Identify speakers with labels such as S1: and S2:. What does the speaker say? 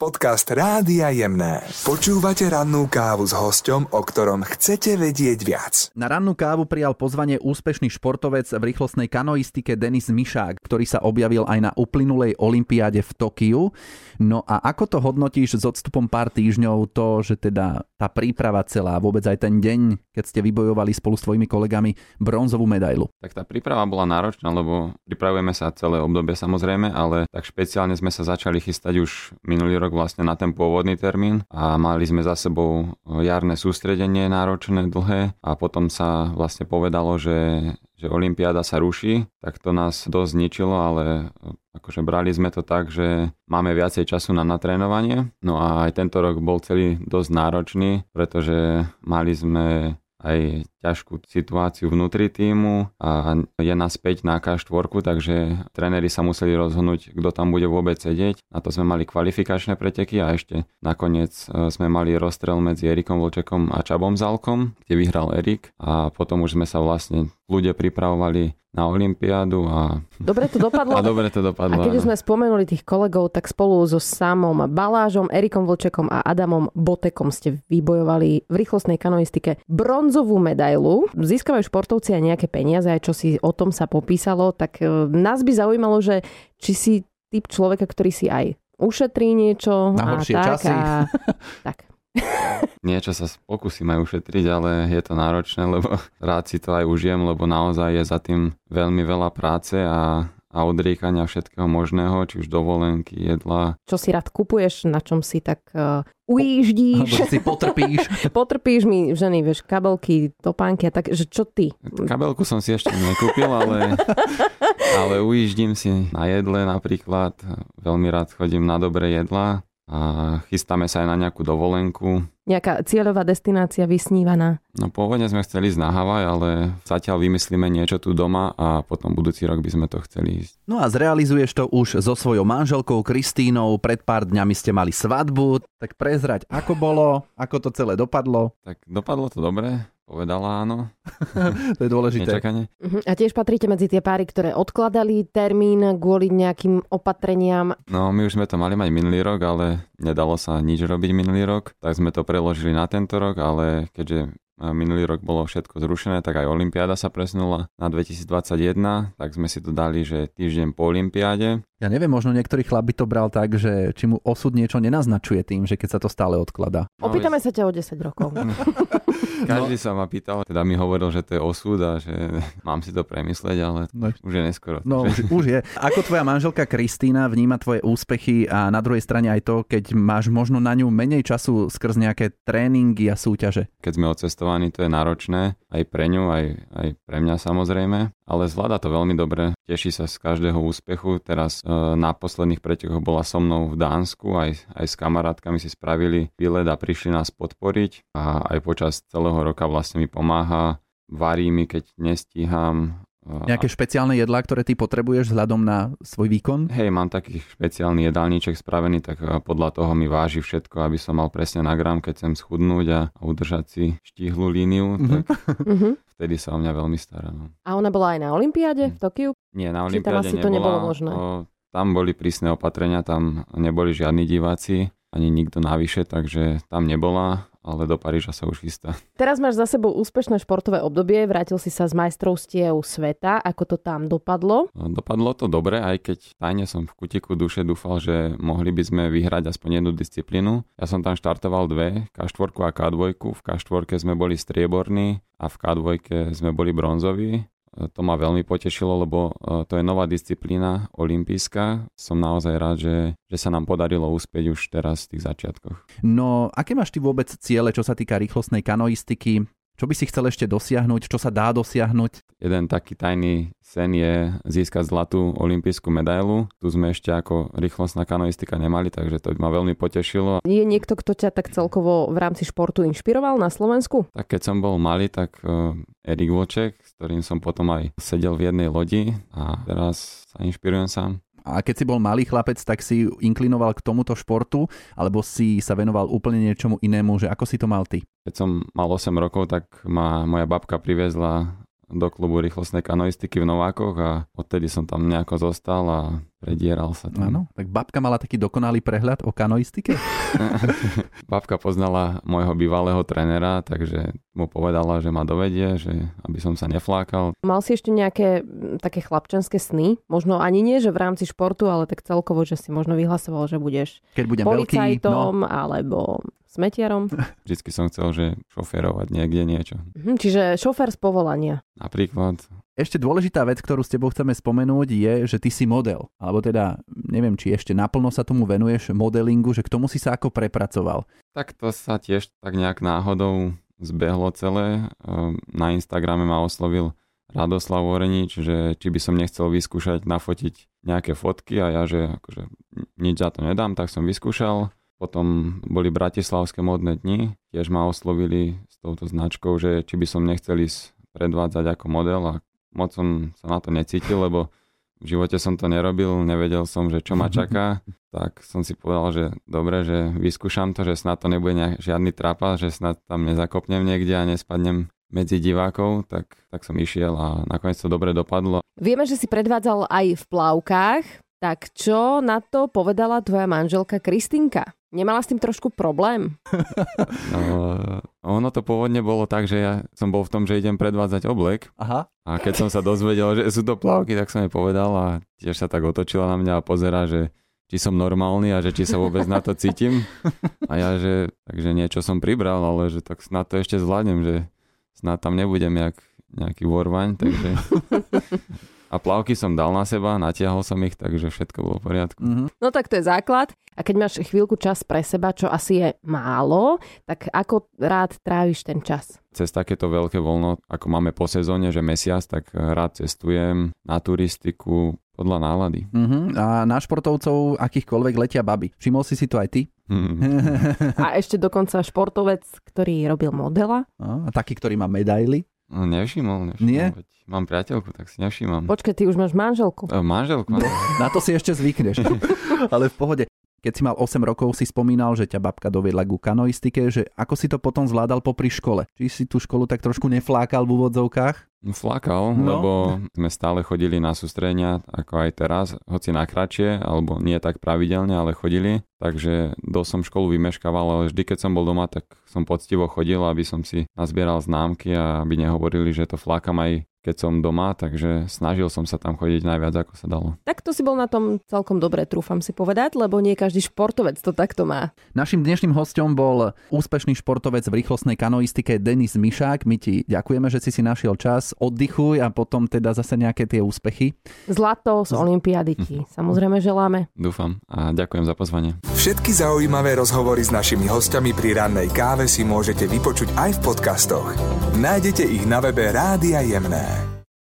S1: Podcast Rádia Jemné. Počúvate rannú kávu s hosťom, o ktorom chcete vedieť viac.
S2: Na rannú kávu prijal pozvanie úspešný športovec v rýchlostnej kanoistike Denis Mišák, ktorý sa objavil aj na uplynulej olympiáde v Tokiu. No a ako to hodnotíš s odstupom pár týždňov to, že teda tá príprava celá, vôbec aj ten deň, keď ste vybojovali spolu s tvojimi kolegami bronzovú medailu?
S3: Tak tá príprava bola náročná, lebo pripravujeme sa celé obdobie samozrejme, ale tak špeciálne sme sa začali chystať už minulý rok vlastne na ten pôvodný termín a mali sme za sebou jarné sústredenie náročné, dlhé a potom sa vlastne povedalo, že že Olympiáda sa ruší, tak to nás dosť zničilo, ale akože brali sme to tak, že máme viacej času na natrénovanie. No a aj tento rok bol celý dosť náročný, pretože mali sme aj ťažkú situáciu vnútri týmu a je 5 na K4, takže tréneri sa museli rozhodnúť, kto tam bude vôbec sedieť. Na to sme mali kvalifikačné preteky a ešte nakoniec e, sme mali rozstrel medzi Erikom Vlčekom a Čabom Zalkom, kde vyhral Erik a potom už sme sa vlastne ľudia pripravovali na Olympiádu a...
S4: Dobre to dopadlo.
S3: A dobre to dopadlo.
S4: A keď sme spomenuli tých kolegov, tak spolu so Samom Balážom, Erikom Vlčekom a Adamom Botekom ste vybojovali v rýchlostnej kanoistike bronzovú medailu. Získavajú športovci aj nejaké peniaze, aj čo si o tom sa popísalo, tak e, nás by zaujímalo, že či si typ človeka, ktorý si aj ušetrí niečo
S2: Na
S4: a tak.
S2: časy.
S4: A, tak.
S3: Niečo sa pokúsim aj ušetriť, ale je to náročné, lebo rád si to aj užijem, lebo naozaj je za tým veľmi veľa práce a, a odriekania všetkého možného, či už dovolenky, jedla.
S4: Čo si rád kupuješ, na čom si tak uh, ujíždíš.
S2: Alebo si potrpíš.
S4: Potrpíš mi, ženy, vieš, kabelky, topánky a tak, že čo ty?
S3: Kabelku som si ešte nekúpil, ale, ale ujíždím si na jedle napríklad. Veľmi rád chodím na dobré jedlá a chystáme sa aj na nejakú dovolenku.
S4: Nejaká cieľová destinácia vysnívaná.
S3: No pôvodne sme chceli ísť na Havaj, ale zatiaľ vymyslíme niečo tu doma a potom budúci rok by sme to chceli ísť.
S2: No a zrealizuješ to už so svojou manželkou Kristínou. Pred pár dňami ste mali svadbu. Tak prezrať, ako bolo, ako to celé dopadlo.
S3: Tak dopadlo to dobre, povedala áno.
S2: to je dôležité.
S3: Nečakane.
S4: Uh-huh. A tiež patríte medzi tie páry, ktoré odkladali termín kvôli nejakým opatreniam.
S3: No my už sme to mali mať minulý rok, ale nedalo sa nič robiť minulý rok, tak sme to preložili na tento rok, ale keďže minulý rok bolo všetko zrušené, tak aj Olympiáda sa presunula na 2021, tak sme si to dali, že týždeň po Olympiáde.
S2: Ja neviem, možno niektorý chlap by to bral tak, že či mu osud niečo nenaznačuje tým, že keď sa to stále odkladá.
S3: No,
S4: Opýtame sa ťa o 10 rokov.
S3: Každý sa ma pýtal, teda mi hovoril, že to je osud a že mám si to premysleť, ale
S2: No.
S3: už je neskoro.
S2: No už, už je. Ako tvoja manželka Kristýna vníma tvoje úspechy a na druhej strane aj to, keď máš možno na ňu menej času skrz nejaké tréningy a súťaže.
S3: Keď sme odcestovaní, to je náročné aj pre ňu, aj, aj pre mňa samozrejme, ale zvláda to veľmi dobre, teší sa z každého úspechu. Teraz na posledných pretekoch bola so mnou v Dánsku, aj, aj s kamarátkami si spravili výlet a prišli nás podporiť a aj počas celého roka vlastne mi pomáha, varí mi, keď nestíham.
S2: Nejaké špeciálne jedlá, ktoré ty potrebuješ vzhľadom na svoj výkon?
S3: Hej, mám taký špeciálny jedálniček spravený, tak podľa toho mi váži všetko, aby som mal presne na gram, keď chcem schudnúť a, udržať si štíhlu líniu,
S2: Mhm.
S3: tak
S4: uh-huh.
S3: vtedy sa o mňa veľmi stará. No.
S4: A ona bola aj na Olympiáde v Tokiu?
S3: Nie, na Olympiáde
S4: asi to nebolo
S3: nebola.
S4: možné?
S3: O, tam boli prísne opatrenia, tam neboli žiadni diváci, ani nikto navyše, takže tam nebola, ale do Paríža sa už chystá.
S4: Teraz máš za sebou úspešné športové obdobie, vrátil si sa z majstrovstiev sveta, ako to tam dopadlo.
S3: No, Dopadlo to dobre, aj keď tajne som v kutiku duše dúfal, že mohli by sme vyhrať aspoň jednu disciplínu. Ja som tam štartoval dve, K4 a K2. V K4 sme boli strieborní a v K2 sme boli bronzoví. E, To ma veľmi potešilo, lebo e, to je nová disciplína, olimpijská. Som naozaj rád, že, že sa nám podarilo uspieť už teraz v tých začiatkoch.
S2: No, aké máš ty vôbec ciele, čo sa týka rýchlostnej kanoistiky? Čo by si chcel ešte dosiahnuť? Čo sa dá dosiahnuť?
S3: Jeden taký tajný sen je získať zlatú olimpijskú medailu. Tu sme ešte ako rýchlostná kanoistika nemali, takže to ma veľmi potešilo.
S4: Je niekto, kto ťa tak celkovo v rámci športu inšpiroval na Slovensku?
S3: Tak keď som bol malý, tak uh, Erik Voček, s ktorým som potom aj sedel v jednej lodi a teraz sa inšpirujem sám.
S2: A keď si bol malý chlapec, tak si inklinoval k tomuto športu, alebo si sa venoval úplne niečomu inému, že ako si to mal ty?
S3: Keď som mal 8 rokov, tak ma moja babka priviezla do klubu rýchlostnej kanoistiky v Novákoch a odtedy som tam nejako zostal a predieral sa tam.
S2: Áno, tak babka mala taký dokonalý prehľad o kanoistike?
S3: Babka poznala môjho bývalého trenera, takže mu povedala, že ma dovedie, že aby som sa neflákal.
S4: Mal si ešte nejaké také chlapčenské sny? Možno ani nie, že v rámci športu, ale tak celkovo, že si možno vyhlasoval, že budeš
S2: Keď budem veľký, no.
S4: policajtom alebo smetiarom.
S3: Vždycky som chcel, že šoférovať niekde niečo.
S4: Mhm, čiže šofér z povolania.
S3: Napríklad
S2: Ešte dôležitá vec, ktorú s tebou chceme spomenúť, je, že ty si model. Alebo teda, neviem, či ešte naplno sa tomu venuješ modelingu, že k tomu si sa ako prepracoval.
S3: Tak to sa tiež tak nejak náhodou zbehlo celé. Ehm, Na Instagrame ma oslovil Radoslav Orenič, že či by som nechcel vyskúšať nafotiť nejaké fotky a ja, že akože nič za to nedám, tak som vyskúšal. Potom boli Bratislavské modné dni, tiež ma oslovili s touto značkou, že či by som nechcel ísť predvádzať ako model a moc som sa na to necítil, lebo v živote som to nerobil, nevedel som, že čo ma čaká, tak som si povedal, že dobre, že vyskúšam to, že snad to nebude nejak, žiadny trapa, že snad tam nezakopnem niekde a nespadnem medzi divákov, tak, tak som išiel a nakoniec to dobre dopadlo.
S4: Vieme, že si predvádzal aj v plavkách, tak čo na to povedala tvoja manželka Kristinka? Nemala s tým trošku problém?
S3: No, ono to pôvodne bolo tak, že ja som bol v tom, že idem predvádzať oblek
S2: Aha.
S3: a keď som sa dozvedel, že sú to plavky, tak som jej povedal a tiež sa tak otočila na mňa a pozera, že či som normálny a že či sa vôbec na to cítim. A ja, že takže niečo som pribral, ale že tak snad to ešte zvládnem, že snad tam nebudem jak nejaký vorvaň, takže... A plavky som dal na seba, natiahol som ich, takže všetko bolo v poriadku.
S2: Mhm.
S4: No tak to je základ. A keď máš chvíľku čas pre seba, čo asi je málo, tak ako rád tráviš ten čas?
S3: Cez takéto veľké voľno, ako máme po sezóne, že mesiac, tak rád cestujem na turistiku podľa nálady.
S2: Mhm. A na športovcov akýchkoľvek letia baby. Všimol si si to aj ty?
S4: A ešte dokonca športovec, ktorý robil modela.
S2: A taký, ktorý má medaily.
S3: No, nevšimol, nevšimol.
S2: Nie?
S3: Veď mám priateľku, tak si nevšímam.
S4: Počkaj, ty už máš manželku.
S3: E, Manželku?
S2: Na to si ešte zvykneš. Ale v pohode. Keď si mal 8 rokov, si spomínal, že ťa babka doviedla ku kanoistike, že ako si to potom zvládal popri škole? Či si tú školu tak trošku neflákal v úvodzovkách?
S3: Flakal,
S2: No.
S3: lebo sme stále chodili na sústrenia, ako aj teraz, hoci na kratšie, alebo nie tak pravidelne, ale chodili. Takže dosť som školu vymeškával, ale vždy, keď som bol doma, tak som poctivo chodil, aby som si nazbieral známky a aby nehovorili, že to flakam aj keď som doma, takže snažil som sa tam chodiť najviac, ako sa dalo.
S4: Tak to si bol na tom celkom dobre, trúfam si povedať, lebo nie každý športovec to takto má.
S2: Našim dnešným hostom bol úspešný športovec v rýchlostnej kanoistike Denis Mišák. My ti ďakujeme, že si si našiel čas, oddychuj a potom teda zase nejaké tie úspechy.
S4: Zlato z Olympiády ti samozrejme želáme.
S3: Dúfam a ďakujem za pozvanie.
S1: Všetky zaujímavé rozhovory s našimi hostiami pri rannej káve si môžete vypočuť aj v podcastoch. Nájdete ich na webe Rádia Jemné.